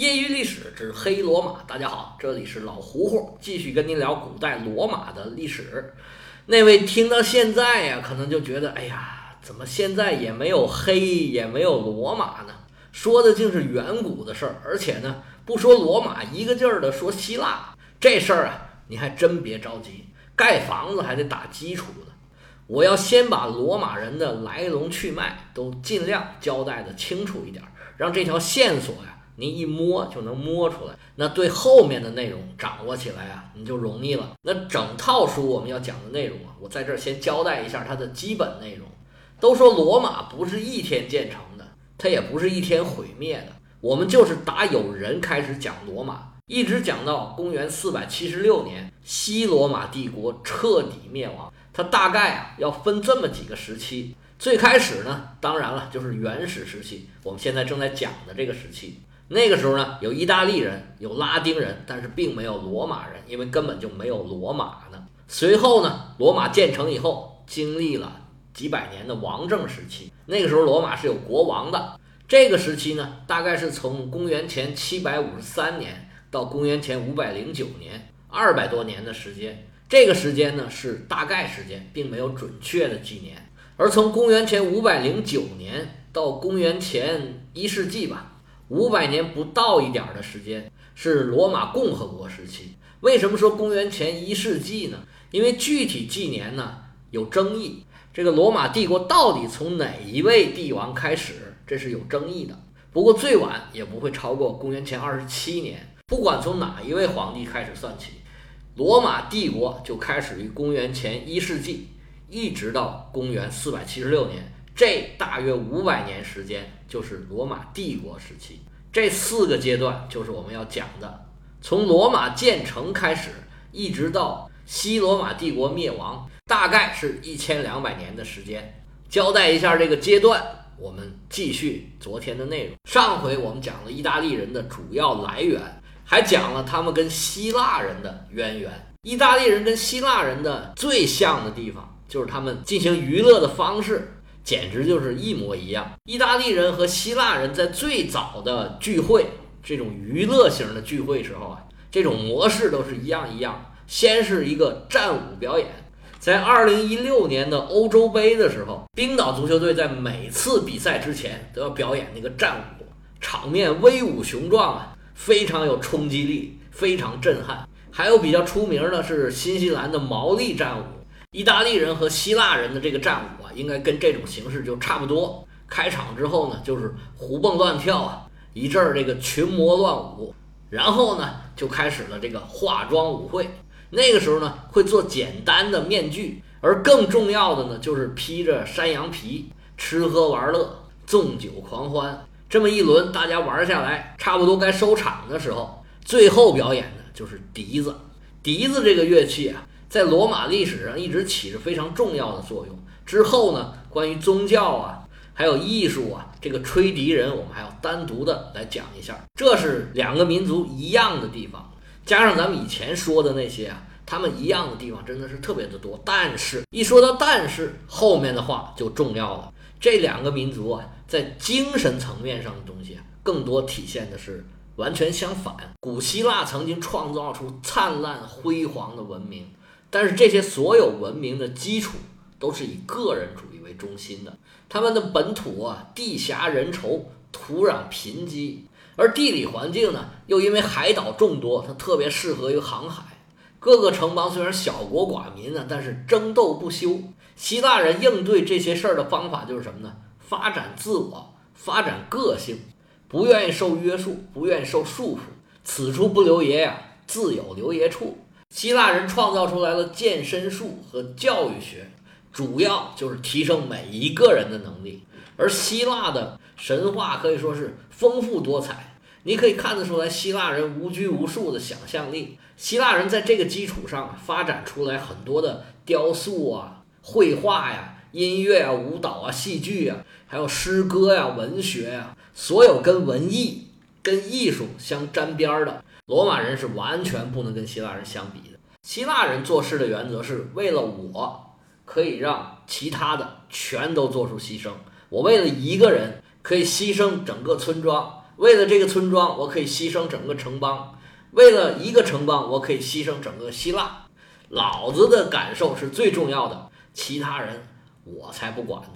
业余历史之黑罗马，大家好，这里是老胡胡，继续跟您聊古代罗马的历史。那位听到现在呀，可能就觉得，哎呀，怎么现在也没有黑，也没有罗马呢？说的竟是远古的事儿，而且呢，不说罗马，一个劲儿的说希腊。这事儿啊，你还真别着急，盖房子还得打基础呢。我要先把罗马人的来龙去脉都尽量交代的清楚一点，让这条线索呀。您一摸就能摸出来，那对后面的内容掌握起来啊，你就容易了。那整套书我们要讲的内容啊，我在这儿先交代一下它的基本内容。都说罗马不是一天建成的，它也不是一天毁灭的。我们就是打有人开始讲罗马，一直讲到公元四百七十六年，西罗马帝国彻底灭亡。它大概啊要分这么几个时期。最开始呢，当然了，就是原始时期，我们现在正在讲的这个时期。那个时候呢，有意大利人，有拉丁人，但是并没有罗马人，因为根本就没有罗马呢。随后呢，罗马建成以后，经历了几百年的王政时期。那个时候，罗马是有国王的。这个时期呢，大概是从公元前七百五十三年到公元前五百零九年，二百多年的时间。这个时间呢是大概时间，并没有准确的纪年。而从公元前五百零九年到公元前一世纪吧。五百年不到一点的时间是罗马共和国时期。为什么说公元前一世纪呢？因为具体纪年呢有争议。这个罗马帝国到底从哪一位帝王开始，这是有争议的。不过最晚也不会超过公元前二十七年。不管从哪一位皇帝开始算起，罗马帝国就开始于公元前一世纪，一直到公元四百七十六年。这大约五百年时间就是罗马帝国时期，这四个阶段就是我们要讲的，从罗马建成开始，一直到西罗马帝国灭亡，大概是一千两百年的时间。交代一下这个阶段，我们继续昨天的内容。上回我们讲了意大利人的主要来源，还讲了他们跟希腊人的渊源。意大利人跟希腊人的最像的地方，就是他们进行娱乐的方式。简直就是一模一样。意大利人和希腊人在最早的聚会，这种娱乐型的聚会时候啊，这种模式都是一样一样。先是一个战舞表演，在二零一六年的欧洲杯的时候，冰岛足球队在每次比赛之前都要表演那个战舞，场面威武雄壮啊，非常有冲击力，非常震撼。还有比较出名的是新西兰的毛利战舞。意大利人和希腊人的这个战舞应该跟这种形式就差不多。开场之后呢，就是胡蹦乱跳啊，一阵儿这个群魔乱舞，然后呢，就开始了这个化妆舞会。那个时候呢，会做简单的面具，而更重要的呢，就是披着山羊皮，吃喝玩乐，纵酒狂欢。这么一轮大家玩下来，差不多该收场的时候，最后表演的就是笛子。笛子这个乐器啊。在罗马历史上一直起着非常重要的作用。之后呢，关于宗教啊，还有艺术啊，这个吹笛人我们还要单独的来讲一下。这是两个民族一样的地方，加上咱们以前说的那些啊，他们一样的地方真的是特别的多。但是，一说到但是，后面的话就重要了。这两个民族啊，在精神层面上的东西，更多体现的是完全相反。古希腊曾经创造出灿烂辉煌的文明。但是这些所有文明的基础都是以个人主义为中心的，他们的本土啊地狭人稠，土壤贫瘠，而地理环境呢又因为海岛众多，它特别适合于航海。各个城邦虽然小国寡民呢，但是争斗不休。希腊人应对这些事儿的方法就是什么呢？发展自我，发展个性，不愿意受约束，不愿意受束缚。此处不留爷呀，自有留爷处。希腊人创造出来了健身术和教育学，主要就是提升每一个人的能力。而希腊的神话可以说是丰富多彩，你可以看得出来希腊人无拘无束的想象力。希腊人在这个基础上发展出来很多的雕塑啊、绘画呀、音乐啊、舞蹈啊、戏剧啊，还有诗歌呀、文学呀，所有跟文艺、跟艺术相沾边的。罗马人是完全不能跟希腊人相比的。希腊人做事的原则是为了我，可以让其他的全都做出牺牲。我为了一个人可以牺牲整个村庄，为了这个村庄，我可以牺牲整个城邦；为了一个城邦，我可以牺牲整个希腊。老子的感受是最重要的，其他人我才不管呢。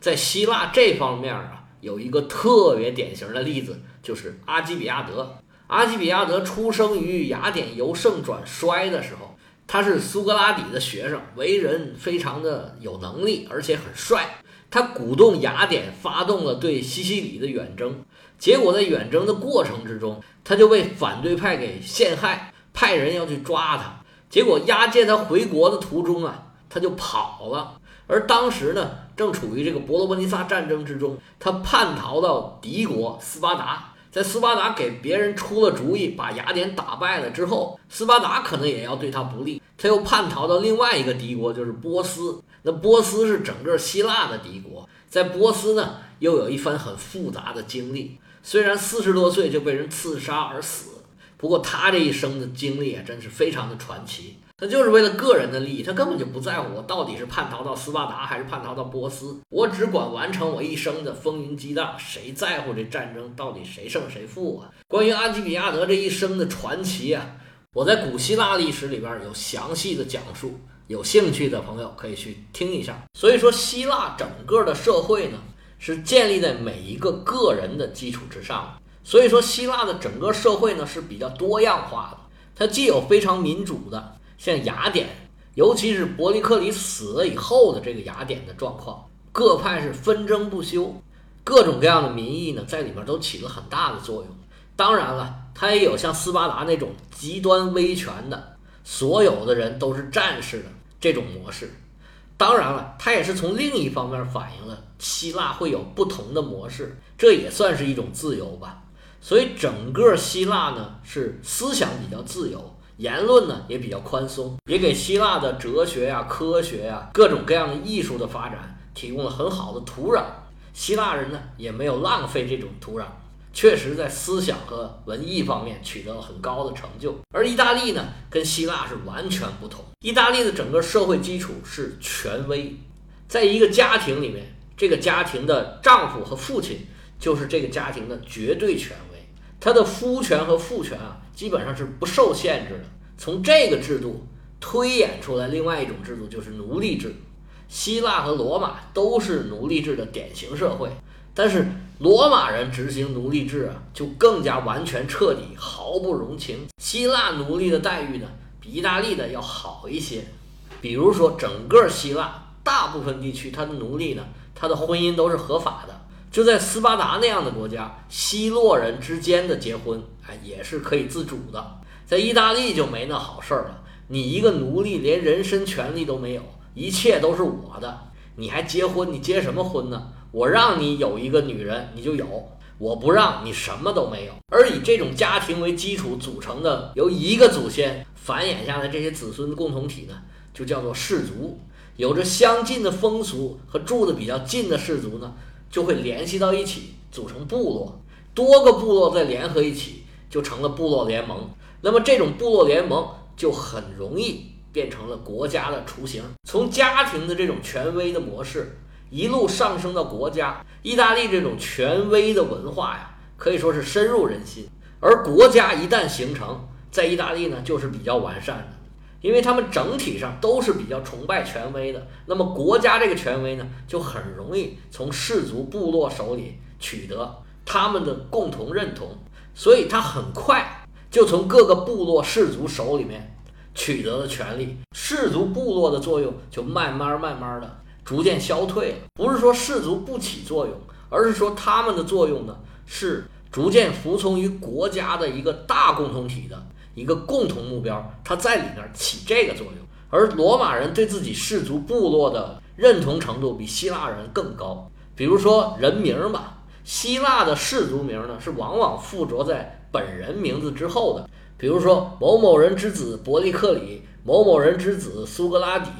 在希腊这方面啊，有一个特别典型的例子，就是阿基比亚德。阿基比亚德出生于雅典由盛转衰的时候，他是苏格拉底的学生，为人非常的有能力，而且很帅。他鼓动雅典发动了对西西里的远征，结果在远征的过程之中，他就被反对派给陷害，派人要去抓他。结果押解他回国的途中啊，他就跑了。而当时呢，正处于这个伯罗奔尼撒战争之中，他叛逃到敌国斯巴达。在斯巴达给别人出了主意，把雅典打败了之后，斯巴达可能也要对他不利，他又叛逃到另外一个敌国，就是波斯。那波斯是整个希腊的敌国，在波斯呢，又有一番很复杂的经历。虽然四十多岁就被人刺杀而死，不过他这一生的经历啊，真是非常的传奇。他就是为了个人的利益，他根本就不在乎我到底是叛逃到斯巴达还是叛逃到波斯，我只管完成我一生的风云激荡，谁在乎这战争到底谁胜谁负啊？关于阿基比亚德这一生的传奇啊，我在古希腊历史里边有详细的讲述，有兴趣的朋友可以去听一下。所以说，希腊整个的社会呢，是建立在每一个个人的基础之上，所以说希腊的整个社会呢是比较多样化的，它既有非常民主的。像雅典，尤其是伯利克里死了以后的这个雅典的状况，各派是纷争不休，各种各样的民意呢，在里面都起了很大的作用。当然了，它也有像斯巴达那种极端威权的，所有的人都是战士的这种模式。当然了，它也是从另一方面反映了希腊会有不同的模式，这也算是一种自由吧。所以整个希腊呢，是思想比较自由。言论呢也比较宽松，也给希腊的哲学呀、科学呀、各种各样的艺术的发展提供了很好的土壤。希腊人呢也没有浪费这种土壤，确实在思想和文艺方面取得了很高的成就。而意大利呢跟希腊是完全不同，意大利的整个社会基础是权威，在一个家庭里面，这个家庭的丈夫和父亲就是这个家庭的绝对权威，他的夫权和父权啊。基本上是不受限制的。从这个制度推演出来，另外一种制度就是奴隶制。希腊和罗马都是奴隶制的典型社会，但是罗马人执行奴隶制啊，就更加完全彻底，毫不容情。希腊奴隶的待遇呢，比意大利的要好一些。比如说，整个希腊大部分地区，他的奴隶呢，他的婚姻都是合法的。就在斯巴达那样的国家，希洛人之间的结婚。也是可以自主的，在意大利就没那好事儿了。你一个奴隶，连人身权利都没有，一切都是我的，你还结婚？你结什么婚呢？我让你有一个女人，你就有；我不让你，什么都没有。而以这种家庭为基础组成的，由一个祖先繁衍下来这些子孙的共同体呢，就叫做氏族。有着相近的风俗和住的比较近的氏族呢，就会联系到一起，组成部落。多个部落再联合一起。就成了部落联盟，那么这种部落联盟就很容易变成了国家的雏形。从家庭的这种权威的模式一路上升到国家，意大利这种权威的文化呀，可以说是深入人心。而国家一旦形成，在意大利呢就是比较完善的，因为他们整体上都是比较崇拜权威的。那么国家这个权威呢，就很容易从氏族部落手里取得他们的共同认同。所以他很快就从各个部落氏族手里面取得了权力，氏族部落的作用就慢慢慢慢的逐渐消退了。不是说氏族不起作用，而是说他们的作用呢是逐渐服从于国家的一个大共同体的一个共同目标，它在里面起这个作用。而罗马人对自己氏族部落的认同程度比希腊人更高，比如说人名吧。希腊的氏族名呢，是往往附着在本人名字之后的。比如说某某人之子伯利克里，某某人之子苏格拉底，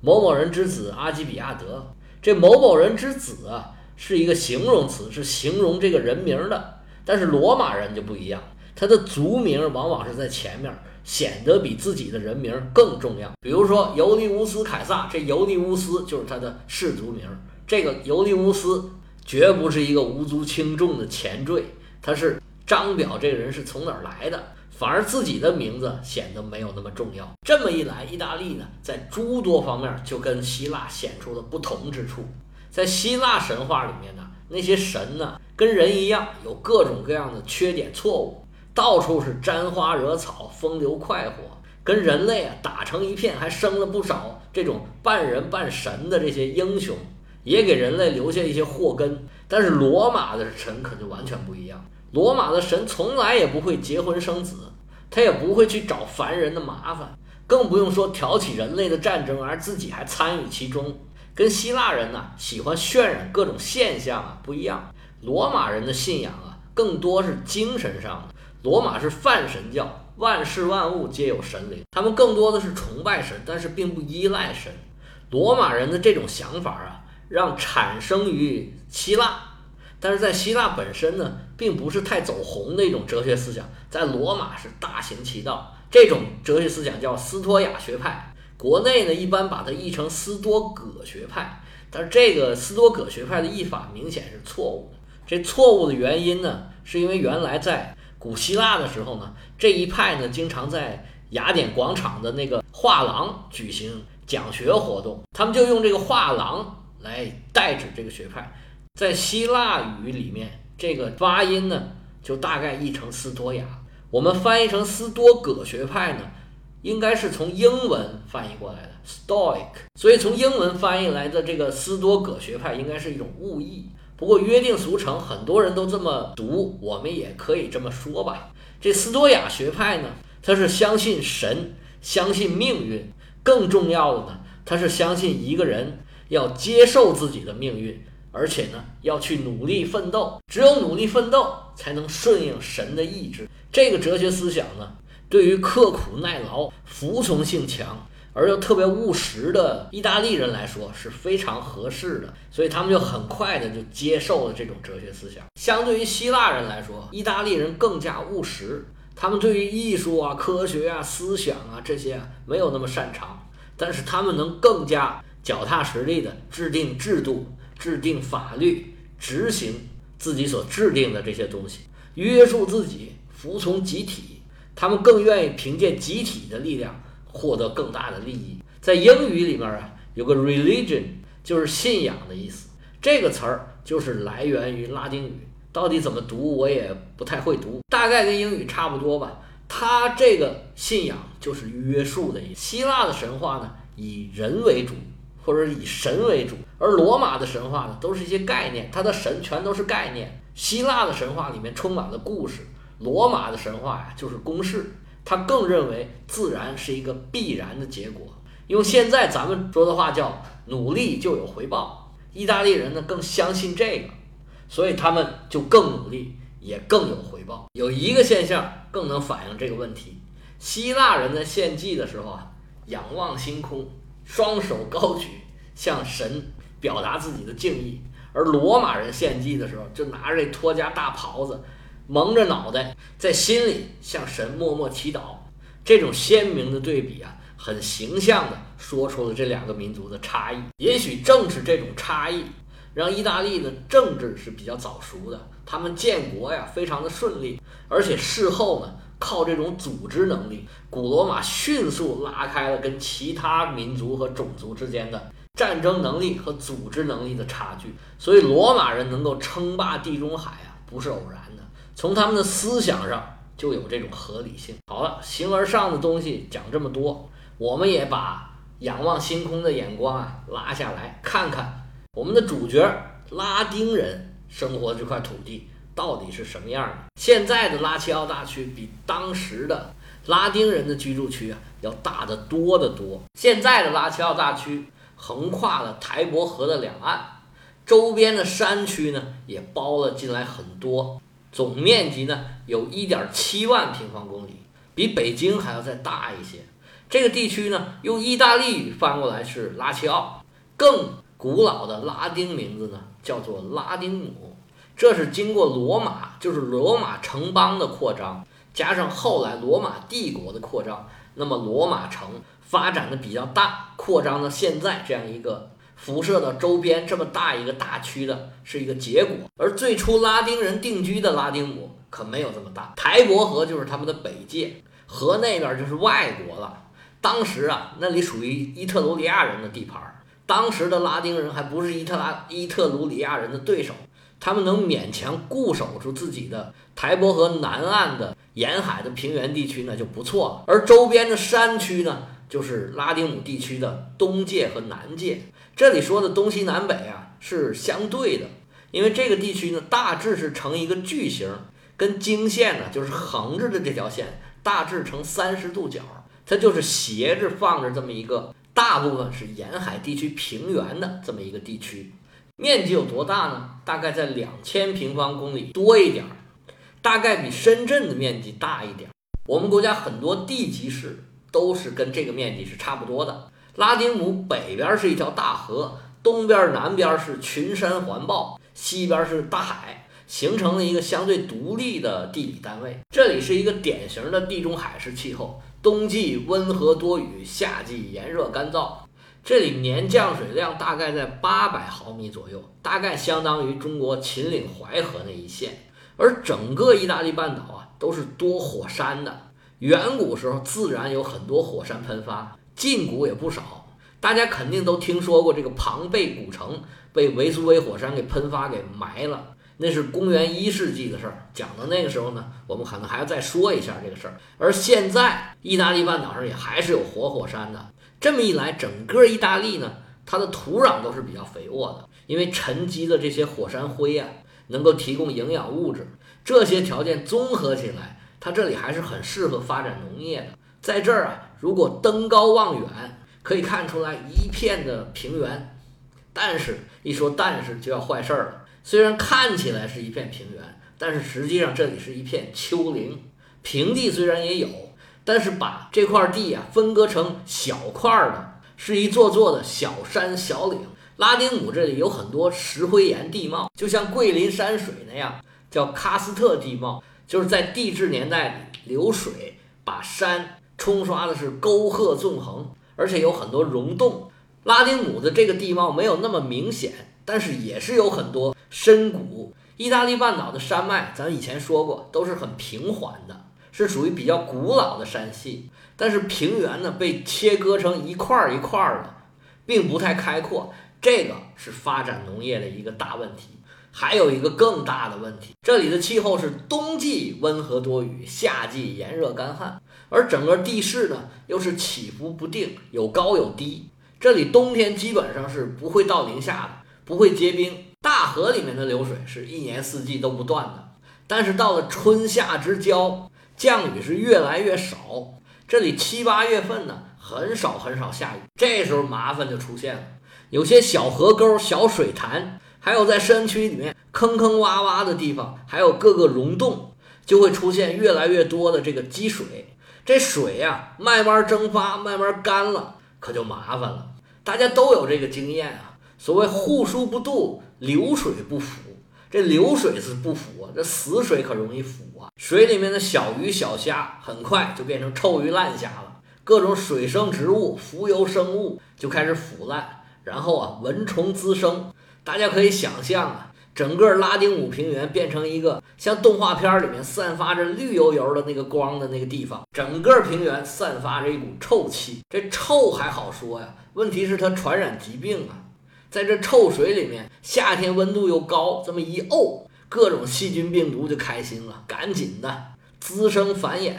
某某人之子阿基比亚德。这某某人之子啊，是一个形容词，是形容这个人名的。但是罗马人就不一样，他的族名往往是在前面，显得比自己的人名更重要。比如说尤利乌斯凯撒，这尤利乌斯就是他的氏族名。这个尤利乌斯。绝不是一个无足轻重的前缀，他是张表这个人是从哪儿来的，反而自己的名字显得没有那么重要。这么一来，意大利呢，在诸多方面就跟希腊显出了不同之处。在希腊神话里面呢，那些神呢，跟人一样，有各种各样的缺点错误，到处是沾花惹草、风流快活，跟人类啊打成一片，还生了不少这种半人半神的这些英雄，也给人类留下一些祸根。但是罗马的神可就完全不一样，罗马的神从来也不会结婚生子，他也不会去找凡人的麻烦，更不用说挑起人类的战争，而自己还参与其中。跟希腊人呢喜欢渲染各种现象啊不一样，罗马人的信仰啊更多是精神上的。罗马是泛神教，万事万物皆有神灵，他们更多的是崇拜神，但是并不依赖神。罗马人的这种想法啊，让产生于希腊，但是在希腊本身呢，并不是太走红的一种哲学思想，在罗马是大行其道。这种哲学思想叫斯托亚学派。国内呢，一般把它译成斯多葛学派，但是这个斯多葛学派的译法明显是错误的。这错误的原因呢，是因为原来在古希腊的时候呢，这一派呢经常在雅典广场的那个画廊举行讲学活动，他们就用这个画廊来代指这个学派。在希腊语里面，这个发音呢就大概译成斯多亚，我们翻译成斯多葛学派呢。应该是从英文翻译过来的 Stoic，所以从英文翻译来的这个斯多葛学派应该是一种误译。不过约定俗成，很多人都这么读，我们也可以这么说吧。这斯多亚学派呢，它是相信神，相信命运，更重要的呢，它是相信一个人要接受自己的命运，而且呢要去努力奋斗，只有努力奋斗才能顺应神的意志。这个哲学思想呢。对于刻苦耐劳、服从性强而又特别务实的意大利人来说是非常合适的，所以他们就很快的就接受了这种哲学思想。相对于希腊人来说，意大利人更加务实，他们对于艺术啊、科学啊、思想啊这些没有那么擅长，但是他们能更加脚踏实地的制定制度、制定法律、执行自己所制定的这些东西，约束自己，服从集体。他们更愿意凭借集体的力量获得更大的利益。在英语里面啊，有个 religion，就是信仰的意思。这个词儿就是来源于拉丁语，到底怎么读我也不太会读，大概跟英语差不多吧。它这个信仰就是约束的意思。希腊的神话呢，以人为主，或者以神为主，而罗马的神话呢，都是一些概念，它的神全都是概念。希腊的神话里面充满了故事。罗马的神话呀，就是公式，他更认为自然是一个必然的结果。用现在咱们说的话叫“努力就有回报”。意大利人呢更相信这个，所以他们就更努力，也更有回报。有一个现象更能反映这个问题：希腊人在献祭的时候啊，仰望星空，双手高举，向神表达自己的敬意；而罗马人献祭的时候，就拿着这托家大袍子。蒙着脑袋，在心里向神默默祈祷，这种鲜明的对比啊，很形象地说出了这两个民族的差异。也许正是这种差异，让意大利的政治是比较早熟的，他们建国呀非常的顺利，而且事后呢，靠这种组织能力，古罗马迅速拉开了跟其他民族和种族之间的战争能力和组织能力的差距。所以，罗马人能够称霸地中海啊，不是偶然的。从他们的思想上就有这种合理性。好了，形而上的东西讲这么多，我们也把仰望星空的眼光啊拉下来，看看我们的主角拉丁人生活这块土地到底是什么样的。现在的拉齐奥大区比当时的拉丁人的居住区啊要大得多得多。现在的拉齐奥大区横跨了台伯河的两岸，周边的山区呢也包了进来很多。总面积呢有1.7万平方公里，比北京还要再大一些。这个地区呢用意大利语翻过来是拉齐奥，更古老的拉丁名字呢叫做拉丁姆。这是经过罗马，就是罗马城邦的扩张，加上后来罗马帝国的扩张，那么罗马城发展的比较大，扩张到现在这样一个辐射到周边这么大一个大区的是一个结果。而最初拉丁人定居的拉丁姆可没有这么大，台伯河就是他们的北界，河那边就是外国了。当时啊，那里属于伊特鲁里亚人的地盘，当时的拉丁人还不是伊特拉伊特鲁里亚人的对手。他们能勉强固守住自己的台伯河南岸的沿海的平原地区呢，就不错了。而周边的山区呢，就是拉丁姆地区的东界和南界。这里说的东西南北啊，是相对的，因为这个地区呢，大致是呈一个矩形，跟经线呢，就是横着的这条线，大致呈三十度角，它就是斜着放着这么一个，大部分是沿海地区平原的这么一个地区。面积有多大呢？大概在两千平方公里多一点儿，大概比深圳的面积大一点儿。我们国家很多地级市都是跟这个面积是差不多的。拉丁姆北边是一条大河，东边、南边是群山环抱，西边是大海，形成了一个相对独立的地理单位。这里是一个典型的地中海式气候，冬季温和多雨，夏季炎热干燥。这里年降水量大概在八百毫米左右，大概相当于中国秦岭淮河那一线。而整个意大利半岛啊，都是多火山的。远古时候自然有很多火山喷发，近古也不少。大家肯定都听说过这个庞贝古城被维苏威火山给喷发给埋了，那是公元一世纪的事儿。讲到那个时候呢，我们可能还要再说一下这个事儿。而现在意大利半岛上也还是有活火山的。这么一来，整个意大利呢，它的土壤都是比较肥沃的，因为沉积的这些火山灰啊，能够提供营养物质。这些条件综合起来，它这里还是很适合发展农业的。在这儿啊，如果登高望远，可以看出来一片的平原。但是，一说但是就要坏事儿了。虽然看起来是一片平原，但是实际上这里是一片丘陵。平地虽然也有。但是把这块地啊分割成小块的，是一座座的小山小岭。拉丁姆这里有很多石灰岩地貌，就像桂林山水那样，叫喀斯特地貌，就是在地质年代里流水把山冲刷的是沟壑纵横，而且有很多溶洞。拉丁姆的这个地貌没有那么明显，但是也是有很多深谷。意大利半岛的山脉，咱以前说过，都是很平缓的。是属于比较古老的山系，但是平原呢被切割成一块儿一块儿的，并不太开阔，这个是发展农业的一个大问题。还有一个更大的问题，这里的气候是冬季温和多雨，夏季炎热干旱，而整个地势呢又是起伏不定，有高有低。这里冬天基本上是不会到零下的，不会结冰，大河里面的流水是一年四季都不断的，但是到了春夏之交。降雨是越来越少，这里七八月份呢，很少很少下雨。这时候麻烦就出现了，有些小河沟、小水潭，还有在山区里面坑坑洼洼的地方，还有各个溶洞，就会出现越来越多的这个积水。这水呀，慢慢蒸发，慢慢干了，可就麻烦了。大家都有这个经验啊，所谓户枢不渡，流水不腐。这流水是不腐啊，这死水可容易腐啊。水里面的小鱼小虾很快就变成臭鱼烂虾了，各种水生植物、浮游生物就开始腐烂，然后啊，蚊虫滋生。大家可以想象啊，整个拉丁姆平原变成一个像动画片里面散发着绿油油的那个光的那个地方，整个平原散发着一股臭气。这臭还好说呀，问题是它传染疾病啊。在这臭水里面，夏天温度又高，这么一沤，各种细菌病毒就开心了，赶紧的滋生繁衍，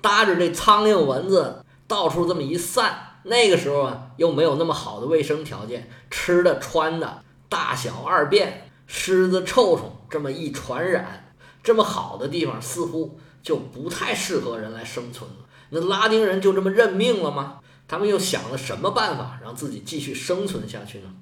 搭着这苍蝇蚊子到处这么一散。那个时候啊，又没有那么好的卫生条件，吃的穿的大小二便，虱子臭虫这么一传染，这么好的地方似乎就不太适合人来生存了。那拉丁人就这么认命了吗？他们又想了什么办法让自己继续生存下去呢？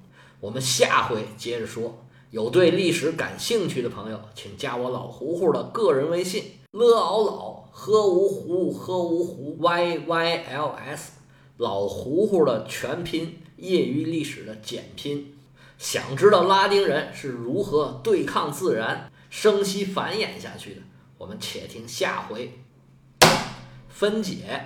我们下回接着说。有对历史感兴趣的朋友，请加我老胡胡的个人微信：l ao 老喝芜湖喝芜湖 y y l s，老胡胡的全拼，业余历史的简拼。想知道拉丁人是如何对抗自然、生息繁衍下去的？我们且听下回分解。